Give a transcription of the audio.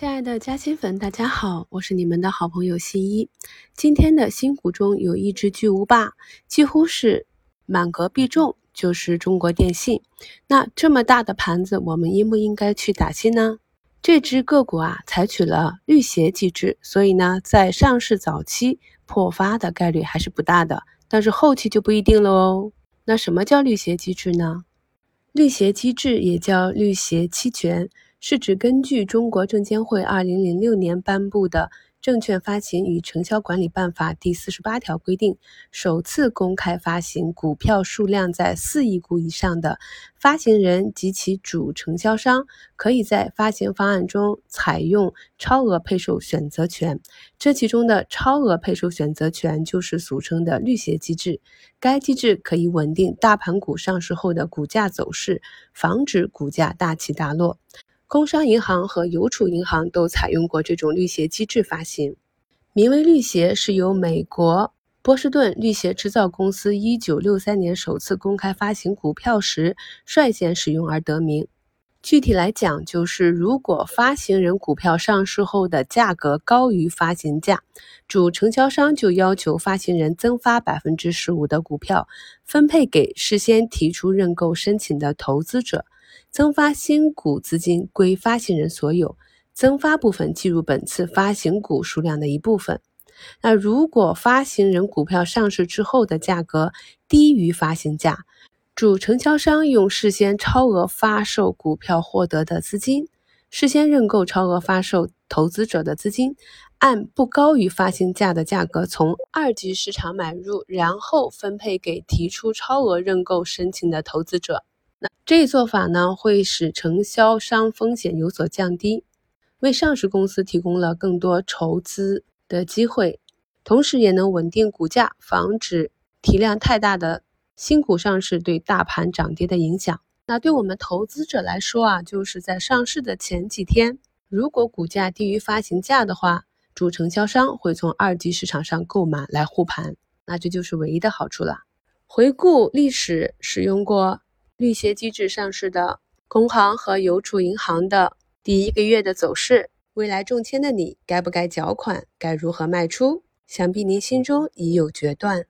亲爱的嘉兴粉，大家好，我是你们的好朋友新一。今天的新股中有一只巨无霸，几乎是满格必中，就是中国电信。那这么大的盘子，我们应不应该去打新呢？这只个股啊，采取了绿鞋机制，所以呢，在上市早期破发的概率还是不大的，但是后期就不一定了哦。那什么叫绿鞋机制呢？绿鞋机制也叫绿鞋期权。是指根据中国证监会二零零六年颁布的《证券发行与承销管理办法》第四十八条规定，首次公开发行股票数量在四亿股以上的发行人及其主承销商，可以在发行方案中采用超额配售选择权。这其中的超额配售选择权就是俗称的绿鞋机制。该机制可以稳定大盘股上市后的股价走势，防止股价大起大落。工商银行和邮储银行都采用过这种绿鞋机制发行，名为绿鞋，是由美国波士顿绿鞋制造公司一九六三年首次公开发行股票时率先使用而得名。具体来讲，就是如果发行人股票上市后的价格高于发行价，主承销商就要求发行人增发百分之十五的股票，分配给事先提出认购申请的投资者。增发新股资金归发行人所有，增发部分计入本次发行股数量的一部分。那如果发行人股票上市之后的价格低于发行价，主承销商用事先超额发售股票获得的资金，事先认购超额发售投资者的资金，按不高于发行价的价格从二级市场买入，然后分配给提出超额认购申请的投资者。那这一做法呢，会使承销商风险有所降低，为上市公司提供了更多筹资的机会，同时也能稳定股价，防止体量太大的新股上市对大盘涨跌的影响。那对我们投资者来说啊，就是在上市的前几天，如果股价低于发行价的话，主承销商会从二级市场上购买来护盘，那这就是唯一的好处了。回顾历史，使用过。绿鞋机制上市的工行和邮储银行的第一个月的走势，未来中签的你该不该缴款？该如何卖出？想必您心中已有决断。